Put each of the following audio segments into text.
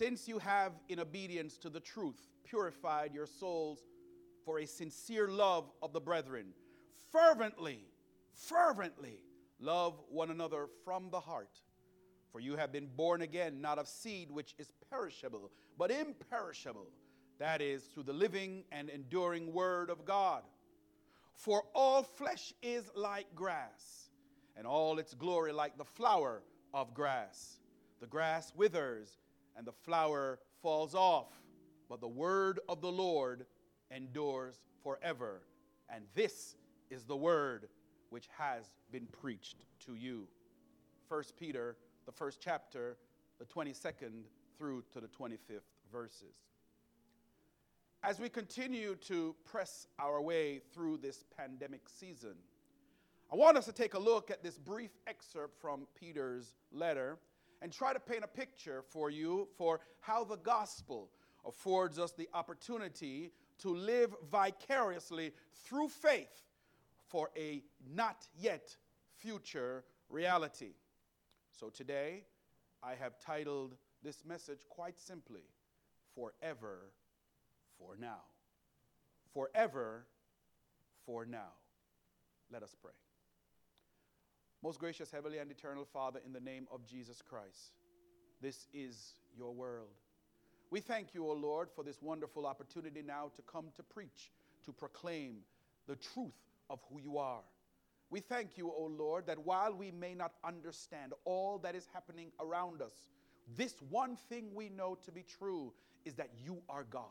since you have, in obedience to the truth, purified your souls for a sincere love of the brethren, fervently, fervently love one another from the heart. For you have been born again, not of seed which is perishable, but imperishable, that is, through the living and enduring word of God. For all flesh is like grass, and all its glory like the flower of grass. The grass withers, and the flower falls off, but the word of the Lord endures forever. And this is the word which has been preached to you. 1 Peter, the first chapter, the 22nd through to the 25th verses. As we continue to press our way through this pandemic season, I want us to take a look at this brief excerpt from Peter's letter and try to paint a picture for you for how the gospel affords us the opportunity to live vicariously through faith for a not yet future reality. So today, I have titled this message quite simply Forever for Now. Forever for Now. Let us pray. Most gracious, heavenly, and eternal Father, in the name of Jesus Christ, this is your world. We thank you, O Lord, for this wonderful opportunity now to come to preach, to proclaim the truth of who you are. We thank you, O Lord, that while we may not understand all that is happening around us, this one thing we know to be true is that you are God.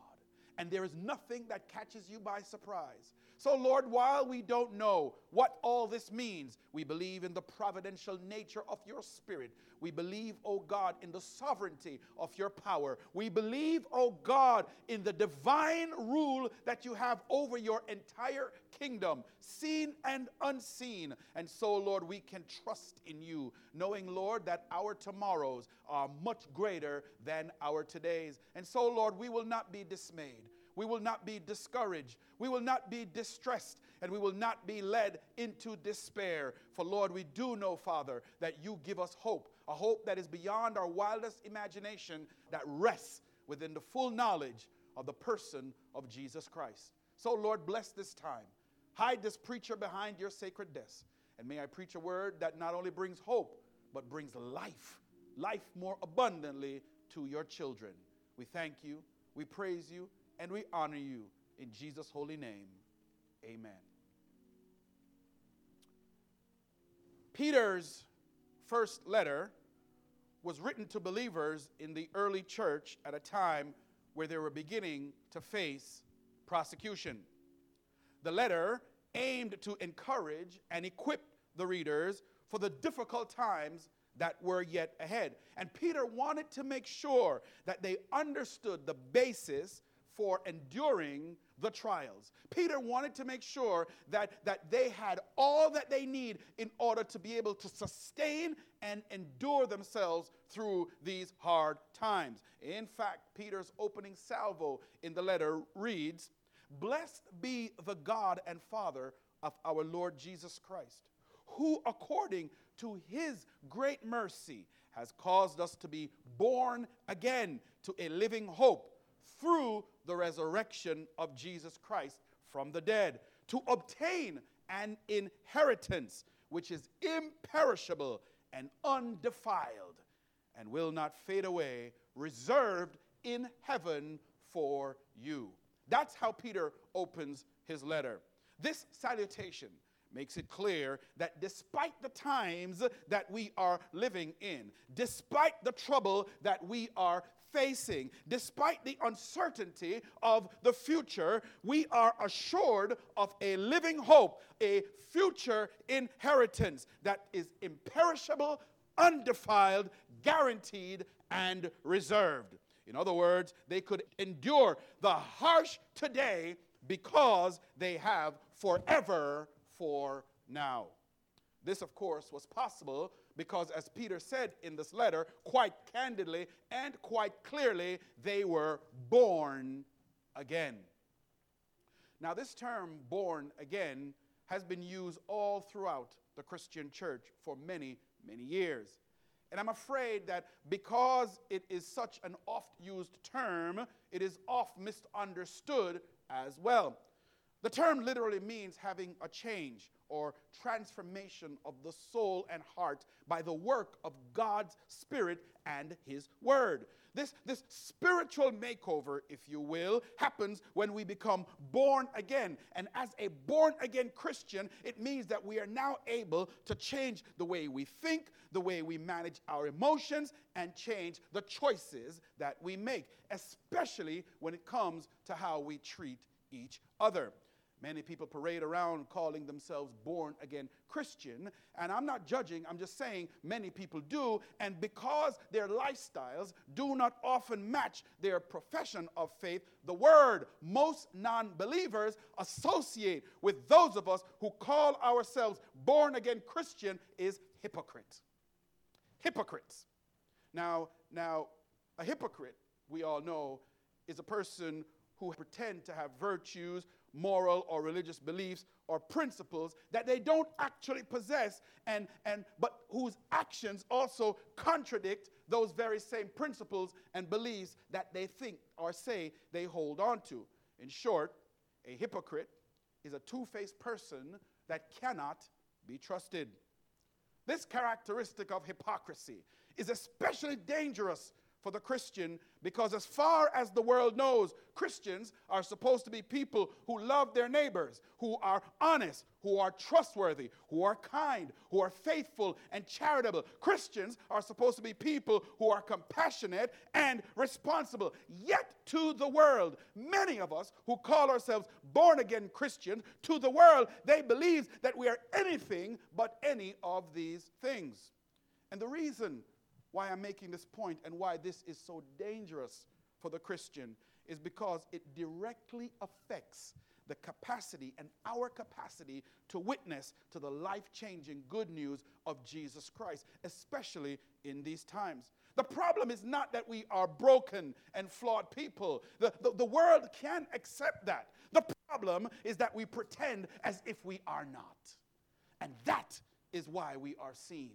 And there is nothing that catches you by surprise. So, Lord, while we don't know what all this means, we believe in the providential nature of your Spirit. We believe, oh God, in the sovereignty of your power. We believe, oh God, in the divine rule that you have over your entire kingdom, seen and unseen. And so, Lord, we can trust in you, knowing, Lord, that our tomorrows are much greater than our todays. And so, Lord, we will not be dismayed. We will not be discouraged. We will not be distressed. And we will not be led into despair. For, Lord, we do know, Father, that you give us hope, a hope that is beyond our wildest imagination, that rests within the full knowledge of the person of Jesus Christ. So, Lord, bless this time. Hide this preacher behind your sacred desk. And may I preach a word that not only brings hope, but brings life, life more abundantly to your children. We thank you, we praise you, and we honor you. In Jesus' holy name, amen. Peter's first letter was written to believers in the early church at a time where they were beginning to face prosecution. The letter aimed to encourage and equip the readers for the difficult times that were yet ahead. And Peter wanted to make sure that they understood the basis for enduring the trials. Peter wanted to make sure that, that they had all that they need in order to be able to sustain and endure themselves through these hard times. In fact, Peter's opening salvo in the letter reads Blessed be the God and Father of our Lord Jesus Christ, who according to his great mercy has caused us to be born again to a living hope through the resurrection of Jesus Christ from the dead, to obtain an inheritance which is imperishable and undefiled and will not fade away, reserved in heaven for you. That's how Peter opens his letter. This salutation makes it clear that despite the times that we are living in, despite the trouble that we are facing, despite the uncertainty of the future, we are assured of a living hope, a future inheritance that is imperishable, undefiled, guaranteed, and reserved. In other words, they could endure the harsh today because they have forever for now. This, of course, was possible because, as Peter said in this letter, quite candidly and quite clearly, they were born again. Now, this term, born again, has been used all throughout the Christian church for many, many years. And I'm afraid that because it is such an oft used term, it is oft misunderstood as well. The term literally means having a change or transformation of the soul and heart by the work of God's Spirit and His Word. This, this spiritual makeover, if you will, happens when we become born again. And as a born again Christian, it means that we are now able to change the way we think, the way we manage our emotions, and change the choices that we make, especially when it comes to how we treat each other. Many people parade around calling themselves born again Christian, and I'm not judging, I'm just saying many people do, and because their lifestyles do not often match their profession of faith, the word most non believers associate with those of us who call ourselves born again Christian is hypocrite. Hypocrites. Now, now, a hypocrite, we all know, is a person who pretend to have virtues moral or religious beliefs or principles that they don't actually possess and, and but whose actions also contradict those very same principles and beliefs that they think or say they hold on to. In short a hypocrite is a two-faced person that cannot be trusted. This characteristic of hypocrisy is especially dangerous for the Christian because, as far as the world knows, Christians are supposed to be people who love their neighbors, who are honest, who are trustworthy, who are kind, who are faithful and charitable. Christians are supposed to be people who are compassionate and responsible. Yet, to the world, many of us who call ourselves born again Christians, to the world, they believe that we are anything but any of these things. And the reason why I'm making this point and why this is so dangerous for the Christian is because it directly affects the capacity and our capacity to witness to the life changing good news of Jesus Christ, especially in these times. The problem is not that we are broken and flawed people, the, the, the world can accept that. The problem is that we pretend as if we are not. And that is why we are seen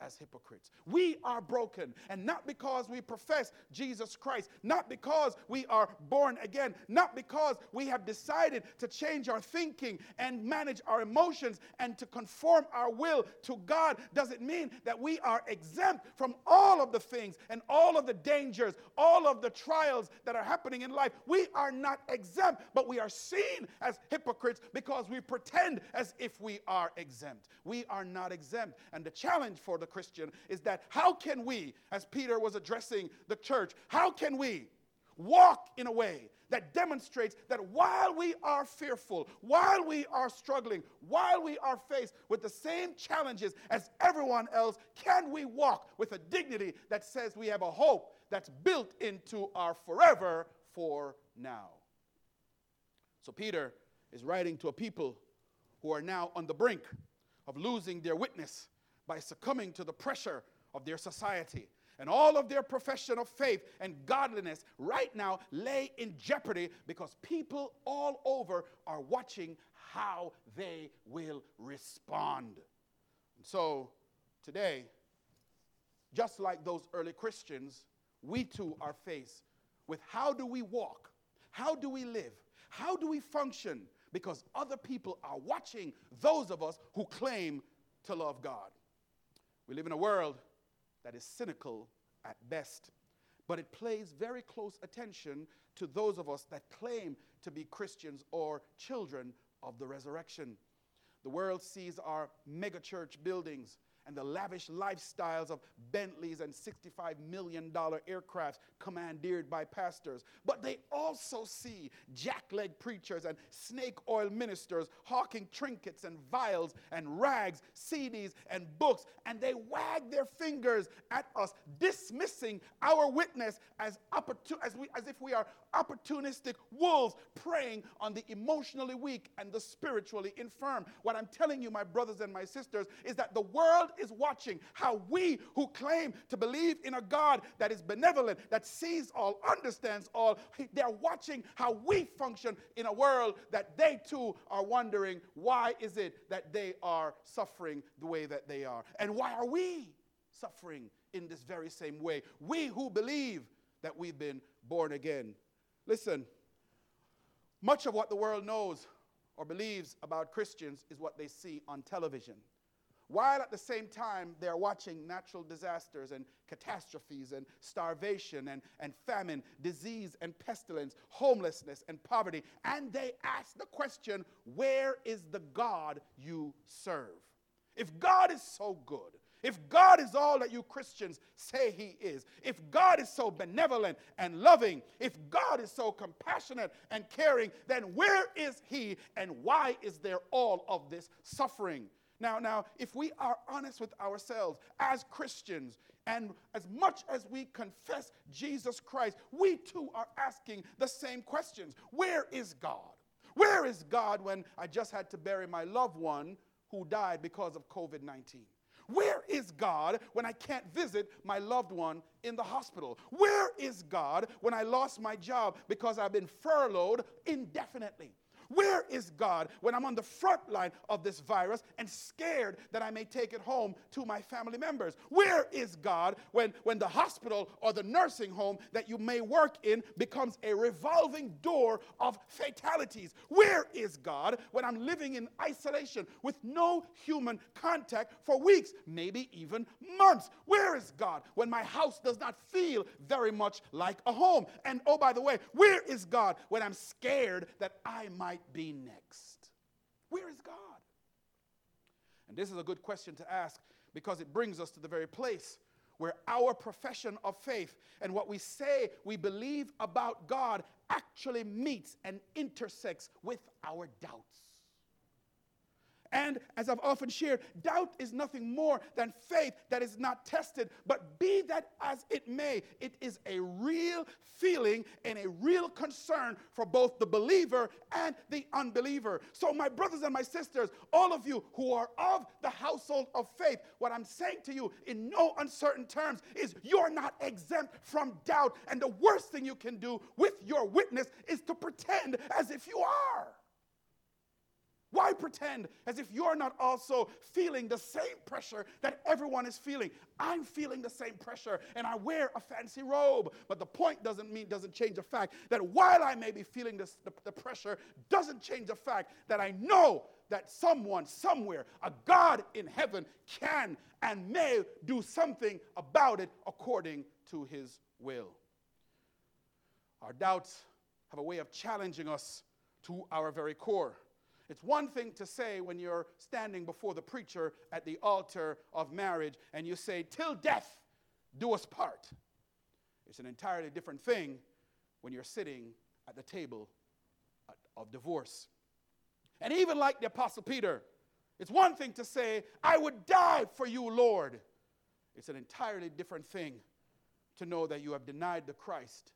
as hypocrites. We are broken, and not because we profess Jesus Christ, not because we are born again, not because we have decided to change our thinking and manage our emotions and to conform our will to God, does it mean that we are exempt from all of the things and all of the dangers, all of the trials that are happening in life. We are not exempt, but we are seen as hypocrites because we pretend as if we are exempt. We are not exempt, and the challenge for the Christian is that how can we, as Peter was addressing the church, how can we walk in a way that demonstrates that while we are fearful, while we are struggling, while we are faced with the same challenges as everyone else, can we walk with a dignity that says we have a hope that's built into our forever for now? So Peter is writing to a people who are now on the brink of losing their witness by succumbing to the pressure of their society. And all of their profession of faith and godliness right now lay in jeopardy because people all over are watching how they will respond. And so today, just like those early Christians, we too are faced with how do we walk? How do we live? How do we function? Because other people are watching those of us who claim to love God. We live in a world that is cynical at best, but it pays very close attention to those of us that claim to be Christians or children of the resurrection. The world sees our megachurch buildings and the lavish lifestyles of Bentleys and $65 million aircrafts commandeered by pastors. But they also see jackleg preachers and snake oil ministers hawking trinkets and vials and rags, CDs and books, and they wag their fingers at us, dismissing our witness as, opportun- as, we, as if we are opportunistic wolves preying on the emotionally weak and the spiritually infirm. What I'm telling you, my brothers and my sisters, is that the world is watching how we who claim to believe in a God that is benevolent, that sees all, understands all, they're watching how we function in a world that they too are wondering why is it that they are suffering the way that they are? And why are we suffering in this very same way. We who believe that we've been born again. Listen, much of what the world knows or believes about Christians is what they see on television. While at the same time they're watching natural disasters and catastrophes and starvation and, and famine, disease and pestilence, homelessness and poverty, and they ask the question, Where is the God you serve? If God is so good, if God is all that you Christians say He is, if God is so benevolent and loving, if God is so compassionate and caring, then where is He and why is there all of this suffering? Now, now, if we are honest with ourselves as Christians, and as much as we confess Jesus Christ, we too are asking the same questions. Where is God? Where is God when I just had to bury my loved one who died because of COVID 19? Where is God when I can't visit my loved one in the hospital? Where is God when I lost my job because I've been furloughed indefinitely? Where is God when I'm on the front line of this virus and scared that I may take it home to my family members? Where is God when, when the hospital or the nursing home that you may work in becomes a revolving door of fatalities? Where is God when I'm living in isolation with no human contact for weeks, maybe even months? Where is God when my house does not feel very much like a home? And oh, by the way, where is God when I'm scared that I might be next? Where is God? And this is a good question to ask because it brings us to the very place where our profession of faith and what we say we believe about God actually meets and intersects with our doubts. And as I've often shared, doubt is nothing more than faith that is not tested. But be that as it may, it is a real feeling and a real concern for both the believer and the unbeliever. So, my brothers and my sisters, all of you who are of the household of faith, what I'm saying to you in no uncertain terms is you're not exempt from doubt. And the worst thing you can do with your witness is to pretend as if you are. Why pretend as if you're not also feeling the same pressure that everyone is feeling? I'm feeling the same pressure and I wear a fancy robe. But the point doesn't mean, doesn't change the fact that while I may be feeling this, the, the pressure, doesn't change the fact that I know that someone, somewhere, a God in heaven can and may do something about it according to his will. Our doubts have a way of challenging us to our very core. It's one thing to say when you're standing before the preacher at the altar of marriage and you say, Till death do us part. It's an entirely different thing when you're sitting at the table of divorce. And even like the Apostle Peter, it's one thing to say, I would die for you, Lord. It's an entirely different thing to know that you have denied the Christ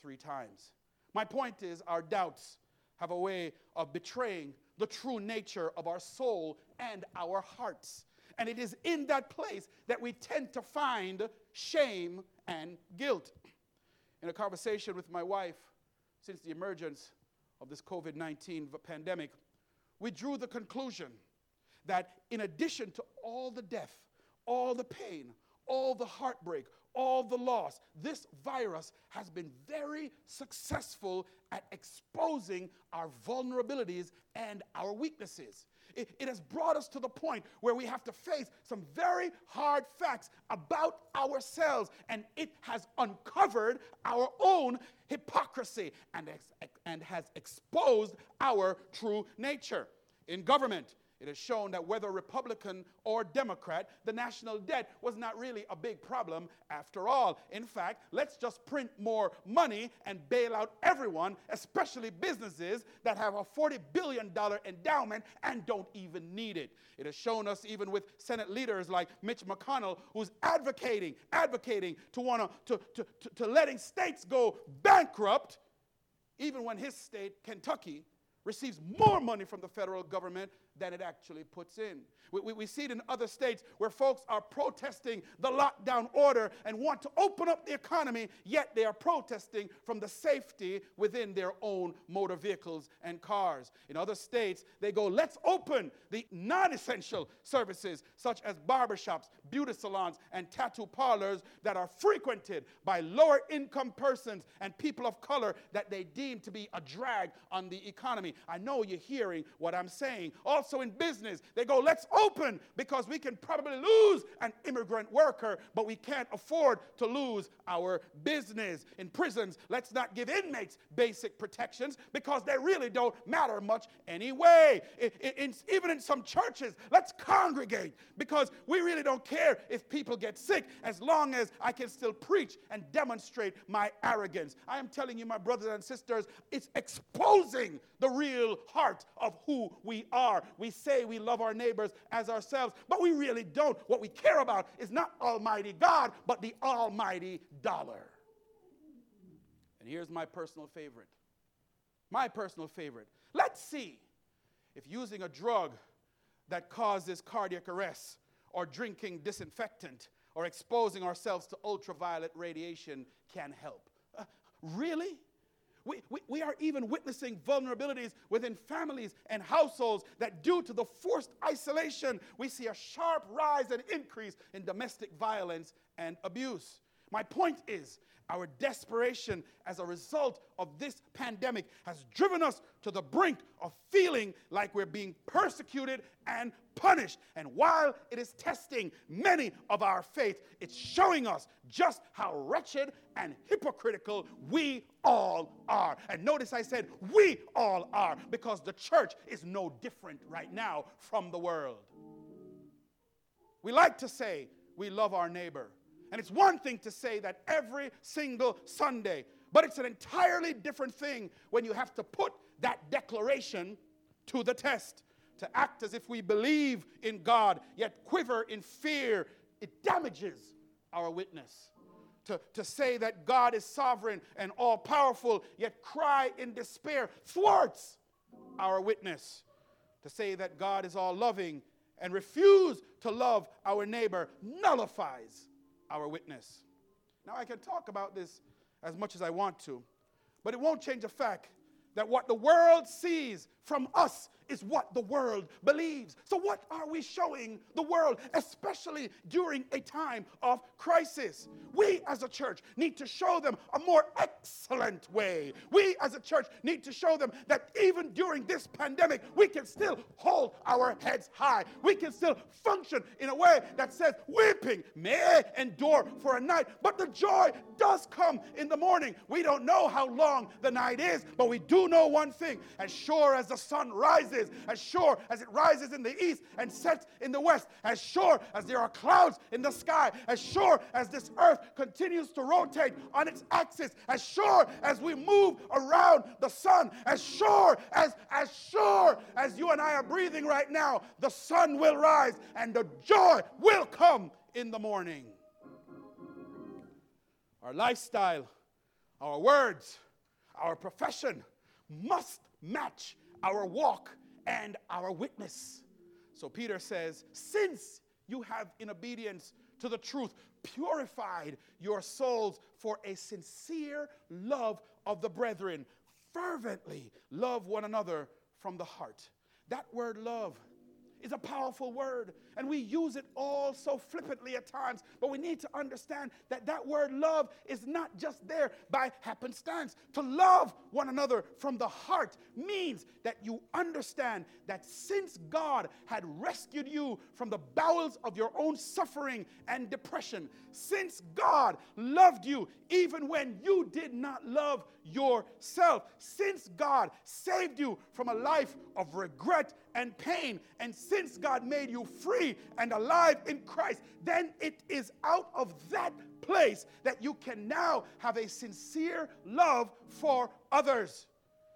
three times. My point is, our doubts have a way of betraying the true nature of our soul and our hearts. And it is in that place that we tend to find shame and guilt. In a conversation with my wife since the emergence of this COVID 19 pandemic, we drew the conclusion that in addition to all the death, all the pain, all the heartbreak, all the loss. This virus has been very successful at exposing our vulnerabilities and our weaknesses. It, it, has brought us to the point where we have to face some very hard facts about ourselves, and it has uncovered our own hypocrisy and, ex- and has exposed our true nature. In government, it has shown that whether Republican or Democrat, the national debt was not really a big problem after all. In fact, let's just print more money and bail out everyone, especially businesses that have a $40 billion endowment and don't even need it. It has shown us, even with Senate leaders like Mitch McConnell, who's advocating, advocating to, wanna, to, to, to, to letting states go bankrupt, even when his state, Kentucky, receives more money from the federal government than it actually puts in. We, we, we, see it in other states where folks are protesting the lockdown order and want to open up the economy, yet they are protesting from the safety within their own motor vehicles and cars. In other states, they go, let's open the non essential services such as barbershops, beauty salons and tattoo parlors that are frequented by lower income persons and people of color that they deem to be a drag on the economy. I know you're hearing what I'm saying. Also in business, they go, let's open because we can probably lose an immigrant worker, but we can't afford to lose our business. In prisons, let's not give inmates basic protections because they really don't matter much anyway. In, in, even in some churches, let's congregate because we really don't care if people get sick as long as I can still preach and demonstrate my arrogance. I am telling you, my brothers and sisters, it's exposing the real heart of who we are. We say we love our neighbors as ourselves, but we really don't. What we care about is not Almighty God, but the Almighty dollar. And here's my personal favorite. My personal favorite. Let's see if using a drug that causes cardiac arrest or drinking disinfectant or exposing ourselves to ultraviolet radiation can help. Uh, really? We, we, we, are even witnessing vulnerabilities within families and households that, due to the forced isolation, we see a sharp rise and increase in domestic violence and abuse. My point is, our desperation as a result of this pandemic has driven us to the brink of feeling like we're being persecuted and punished. And while it is testing many of our faith, it's showing us just how wretched and hypocritical we all are. And notice I said we all are because the church is no different right now from the world. We like to say we love our neighbor. And it's one thing to say that every single Sunday, but it's an entirely different thing when you have to put that declaration to the test. To act as if we believe in God, yet quiver in fear, it damages our witness. To, to say that God is sovereign and all powerful, yet cry in despair, thwarts our witness. To say that God is all loving and refuse to love our neighbor nullifies our witness. Now, I can talk about this as much as I want to, but it won't change the fact that what the world sees from us is what the world believes. So, what are we showing the world, especially during a time of crisis? We as a church need to show them a more excellent way. We as a church need to show them that even during this pandemic, we can still hold our heads high. We can still function in a way that says, weeping may endure for a night, but the joy does come in the morning. We don't know how long the night is, but we do know one thing as sure as the sun rises, as sure as it rises in the east and sets in the west, as sure as there are clouds in the sky, as sure as this earth continues to rotate on its axis, as sure as we move around the sun, as sure as as sure as you and I are breathing right now, the sun will rise and the joy will come in the morning. Our lifestyle, our words, our profession must match our walk and our witness. So Peter says, Since you have, in obedience to the truth, purified your souls for a sincere love of the brethren, fervently love one another from the heart. That word love is a powerful word, and we use it all so flippantly at times. But we need to understand that that word love is not just there by happenstance. To love one another from the heart means that you understand that since God had rescued you from the bowels of your own suffering and depression, since God loved you even when you did not love yourself, since God saved you from a life of regret and pain, and since God made you free and alive in Christ, then it is out of that place that you can now have a sincere love for others.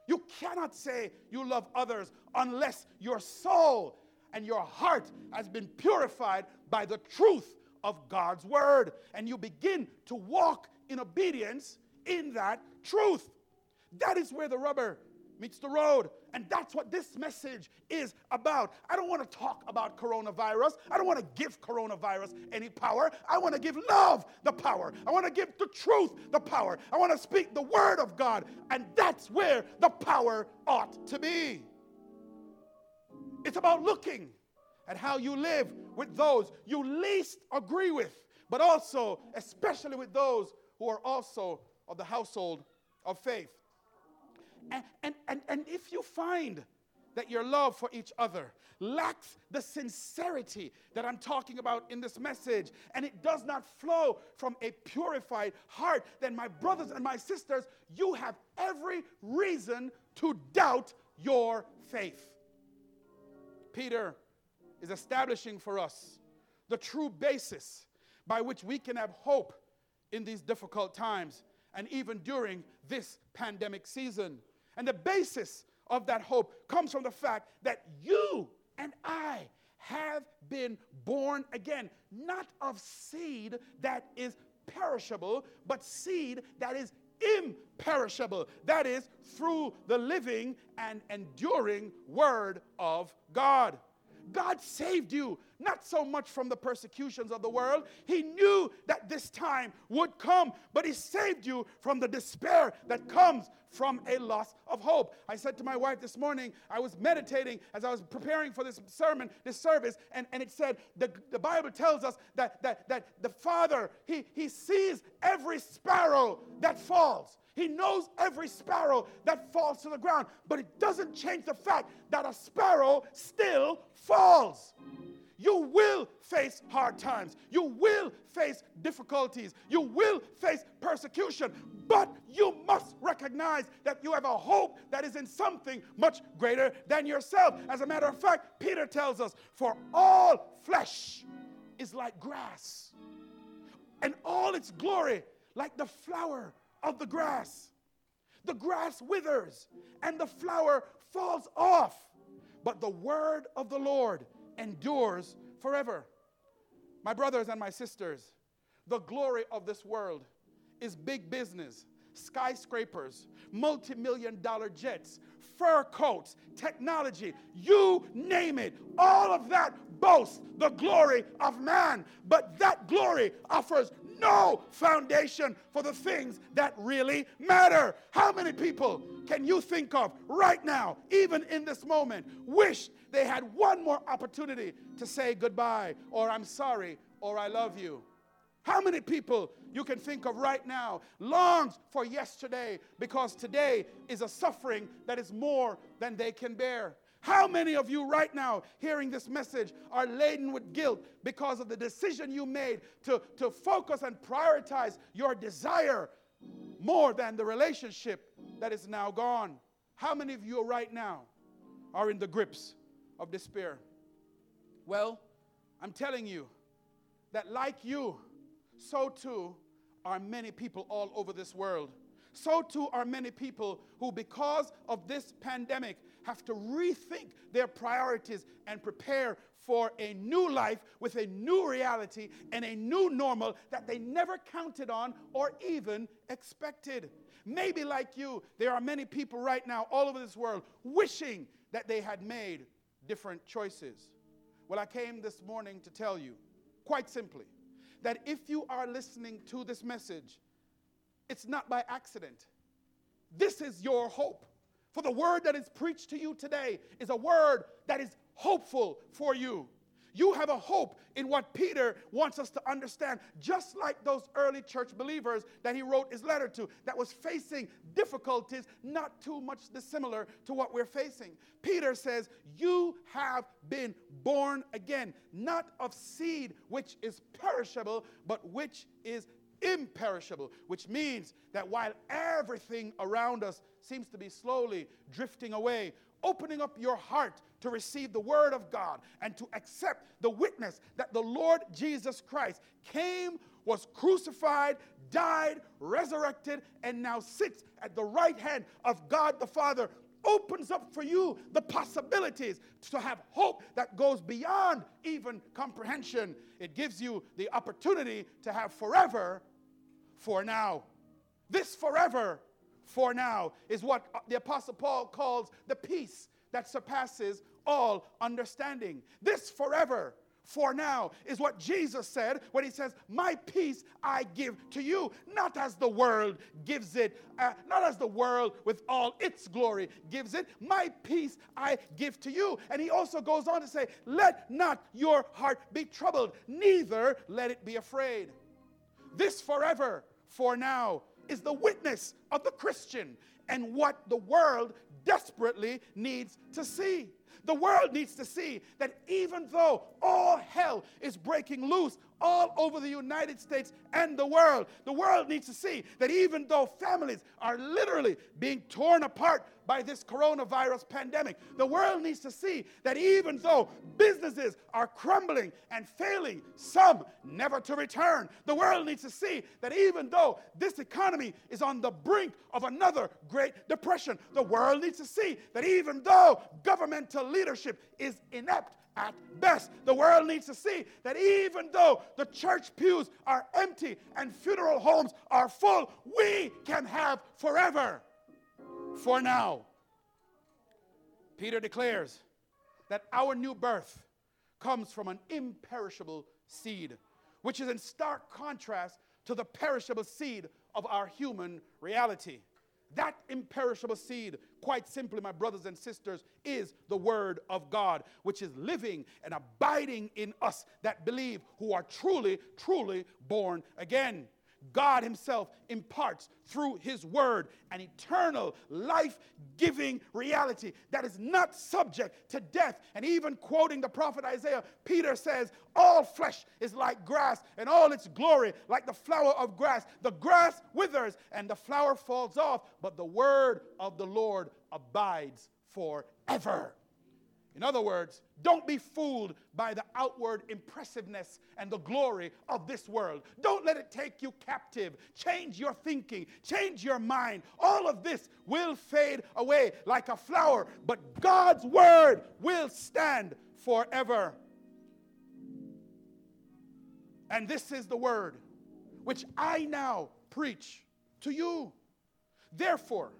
You cannot say you love others unless your soul and your heart has been purified by the truth of God's word. And you begin to walk in obedience in that truth. That is where the rubber meets the road. And that's what this message is about. I don't want to talk about coronavirus. I don't want to give coronavirus any power. I want to give love the power. I want to give the truth the power. I want to speak the word of God. And that's where the power ought to be. It's about looking at how you live with those you least agree with, but also, especially with those who are also of the household of faith. And, and, and, if you find that your love for each other lacks the sincerity that I'm talking about in this message, and it does not flow from a purified heart, then, my brothers and my sisters, you have every reason to doubt your faith. Peter is establishing for us the true basis by which we can have hope in these difficult times and even during this pandemic season. And the basis of that hope comes from the fact that you and I have been born again, not of seed that is perishable, but seed that is imperishable. That is, through the living and enduring Word of God. God saved you not so much from the persecutions of the world. He knew that this time would come, but He saved you from the despair that comes from a loss of hope. I said to my wife this morning, I was meditating as I was preparing for this sermon, this service, and, and it said the, the Bible tells us that, that, that the Father, he, he sees every sparrow that falls. He knows every sparrow that falls to the ground, but it doesn't change the fact that a sparrow still falls. You will face hard times. You will face difficulties. You will face persecution. But you must recognize that you have a hope that is in something much greater than yourself. As a matter of fact, Peter tells us, For all flesh is like grass, and all its glory like the flower of the grass. The grass withers and the flower falls off, but the word of the Lord endures forever. My brothers and my sisters, the glory of this world is big business, skyscrapers, multi million dollar jets, fur coats, technology, you name it. All of that boasts the glory of man, but that glory offers no foundation for the things that really matter. How many people can you think of right now, even in this moment, wish they had one more opportunity to say goodbye, or I'm sorry, or I love you? How many people you can think of right now longs for yesterday because today is a suffering that is more than they can bear? How many of you right now hearing this message are laden with guilt because of the decision you made to, to focus and prioritize your desire more than the relationship that is now gone? How many of you right now are in the grips of despair? Well, I'm telling you that, like you, so too are many people all over this world. So too are many people who, because of this pandemic, have to rethink their priorities and prepare for a new life with a new reality and a new normal that they never counted on or even expected. Maybe, like you, there are many people right now all over this world wishing that they had made different choices. Well, I came this morning to tell you, quite simply, that if you are listening to this message, it's not by accident. This is your hope. For the word that is preached to you today is a word that is hopeful for you. You have a hope in what Peter wants us to understand, just like those early church believers that he wrote his letter to, that was facing difficulties not too much dissimilar to what we're facing. Peter says, You have been born again, not of seed which is perishable, but which is imperishable, which means that while everything around us seems to be slowly drifting away, opening up your heart to receive the word of God and to accept the witness that the Lord Jesus Christ came, was crucified, died, resurrected, and now sits at the right hand of God the Father opens up for you the possibilities to have hope that goes beyond even comprehension. It gives you the opportunity to have forever for now. This forever for now is what the Apostle Paul calls the peace that surpasses all understanding. This forever for now is what Jesus said when he says, My peace I give to you, not as the world gives it, uh, not as the world with all its glory gives it. My peace I give to you. And he also goes on to say, Let not your heart be troubled, neither let it be afraid. This forever, for now, is the witness of the Christian and what the world desperately needs to see. The world needs to see that even though all hell is breaking loose all over the United States and the world, the world needs to see that even though families are literally being torn apart by this coronavirus pandemic, the world needs to see that even though businesses are crumbling and failing, some never to return, the world needs to see that even though this economy is on the brink of another Great Depression, the world needs to see that even though governmental leadership is inept at best. The world needs to see that even though the church pews are empty and funeral homes are full, we can have forever for now. Peter declares that our new birth comes from an imperishable seed, which is in stark contrast to the perishable seed of our human reality. That imperishable seed, quite simply, my brothers and sisters, is the Word of God, which is living and abiding in us that believe, who are truly, truly born again. God Himself imparts through His Word an eternal, life giving reality that is not subject to death. And even quoting the prophet Isaiah, Peter says, All flesh is like grass, and all its glory like the flower of grass. The grass withers and the flower falls off, but the Word of the Lord abides forever. In other words, don't be fooled by the outward impressiveness and the glory of this world. Don't let it take you captive. Change your thinking, change your mind. All of this will fade away like a flower, but God's word will stand forever. And this is the word which I now preach to you. Therefore,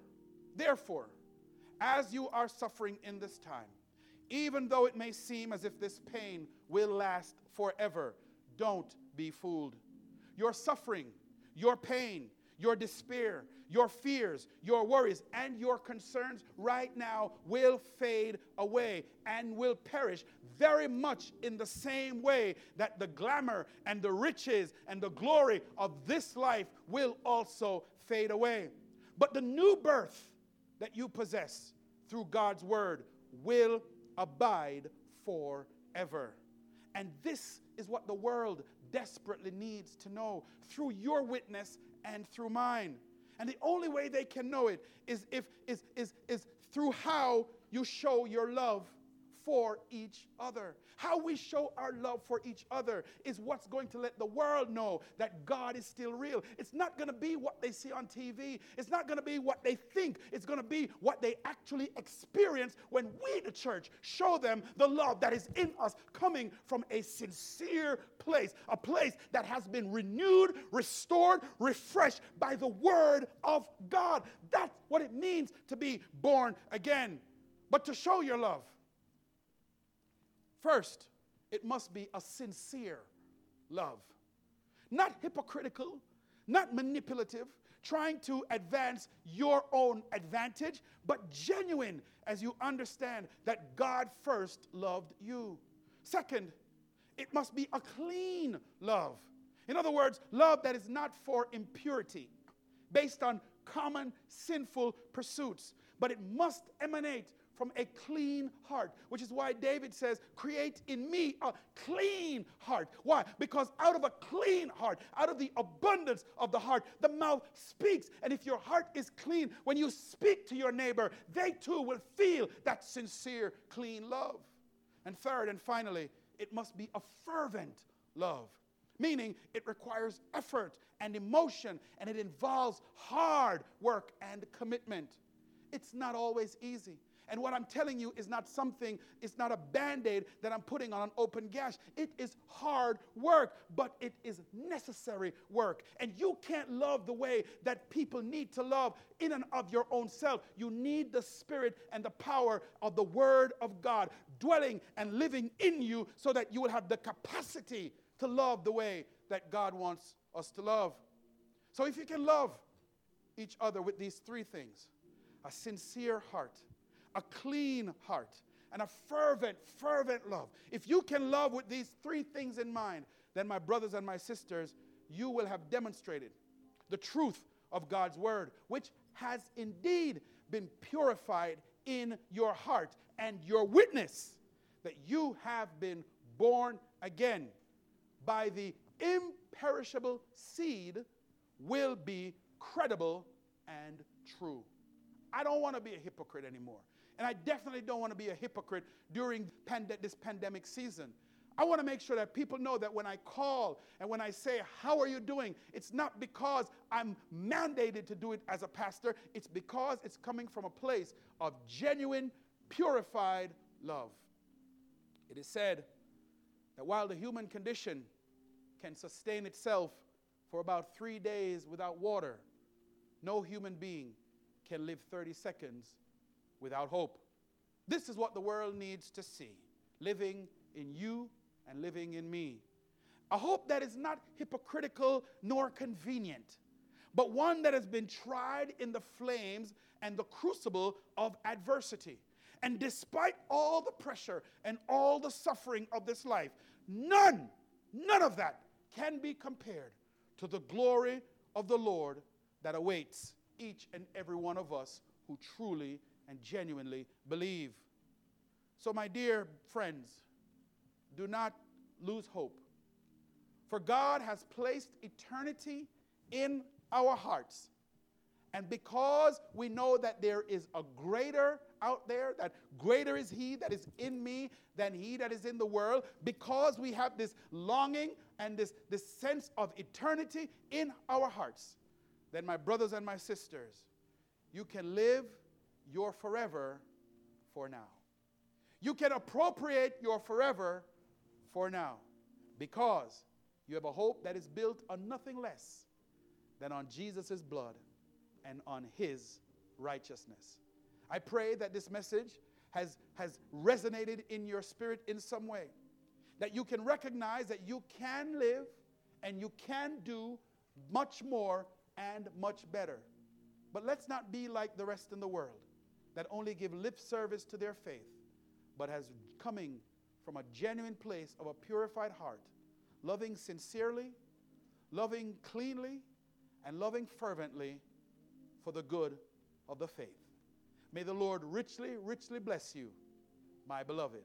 therefore, as you are suffering in this time, even though it may seem as if this pain will last forever, don't be fooled. Your suffering, your pain, your despair, your fears, your worries, and your concerns right now will fade away and will perish very much in the same way that the glamour and the riches and the glory of this life will also fade away. But the new birth that you possess through God's word will abide forever. And this is what the world desperately needs to know through your witness and through mine. And the only way they can know it is if is is is through how you show your love for each other. How we show our love for each other is what's going to let the world know that God is still real. It's not going to be what they see on TV, it's not going to be what they think, it's going to be what they actually experience when we, the church, show them the love that is in us coming from a sincere place, a place that has been renewed, restored, refreshed by the Word of God. That's what it means to be born again. But to show your love, First, it must be a sincere love, not hypocritical, not manipulative, trying to advance your own advantage, but genuine as you understand that God first loved you. Second, it must be a clean love. In other words, love that is not for impurity, based on common sinful pursuits, but it must emanate from a clean heart, which is why David says, Create in me a clean heart. Why? Because out of a clean heart, out of the abundance of the heart, the mouth speaks. And if your heart is clean, when you speak to your neighbor, they too will feel that sincere, clean love. And third and finally, it must be a fervent love, meaning it requires effort and emotion and it involves hard work and commitment. It's not always easy. And what I'm telling you is not something, it's not a band aid that I'm putting on an open gash. It is hard work, but it is necessary work. And you can't love the way that people need to love in and of your own self. You need the spirit and the power of the Word of God dwelling and living in you so that you will have the capacity to love the way that God wants us to love. So if you can love each other with these three things a sincere heart, a clean heart, and a fervent, fervent love. If you can love with these three things in mind, then, my brothers and my sisters, you will have demonstrated the truth of God's word, which has indeed been purified in your heart, and your witness that you have been born again by the imperishable seed will be credible and true. I don't want to be a hypocrite anymore. And I definitely don't want to be a hypocrite during pand- this pandemic season. I want to make sure that people know that when I call and when I say, How are you doing? It's not because I'm mandated to do it as a pastor, it's because it's coming from a place of genuine, purified love. It is said that while the human condition can sustain itself for about three days without water, no human being can live 30 seconds without hope. This is what the world needs to see living in you and living in me. A hope that is not hypocritical nor convenient, but one that has been tried in the flames and the crucible of adversity. And despite all the pressure and all the suffering of this life, none, none of that can be compared to the glory of the Lord that awaits each and every one of us who truly and genuinely believe. So, my dear friends, do not lose hope. For God has placed eternity in our hearts. And because we know that there is a greater out there, that greater is He that is in me than He that is in the world, because we have this longing and this, this sense of eternity in our hearts, then, my brothers and my sisters, you can live your forever for now. You can appropriate your forever for now because you have a hope that is built on nothing less than on Jesus' blood and on his righteousness. I pray that this message has, has resonated in your spirit in some way, that you can recognize that you can live and you can do much more and much better. But let's not be like the rest in the world that only give lip service to their faith, but has coming from a genuine place of a purified heart, loving sincerely, loving cleanly, and loving fervently for the good of the faith. May the Lord richly, richly bless you, my beloved.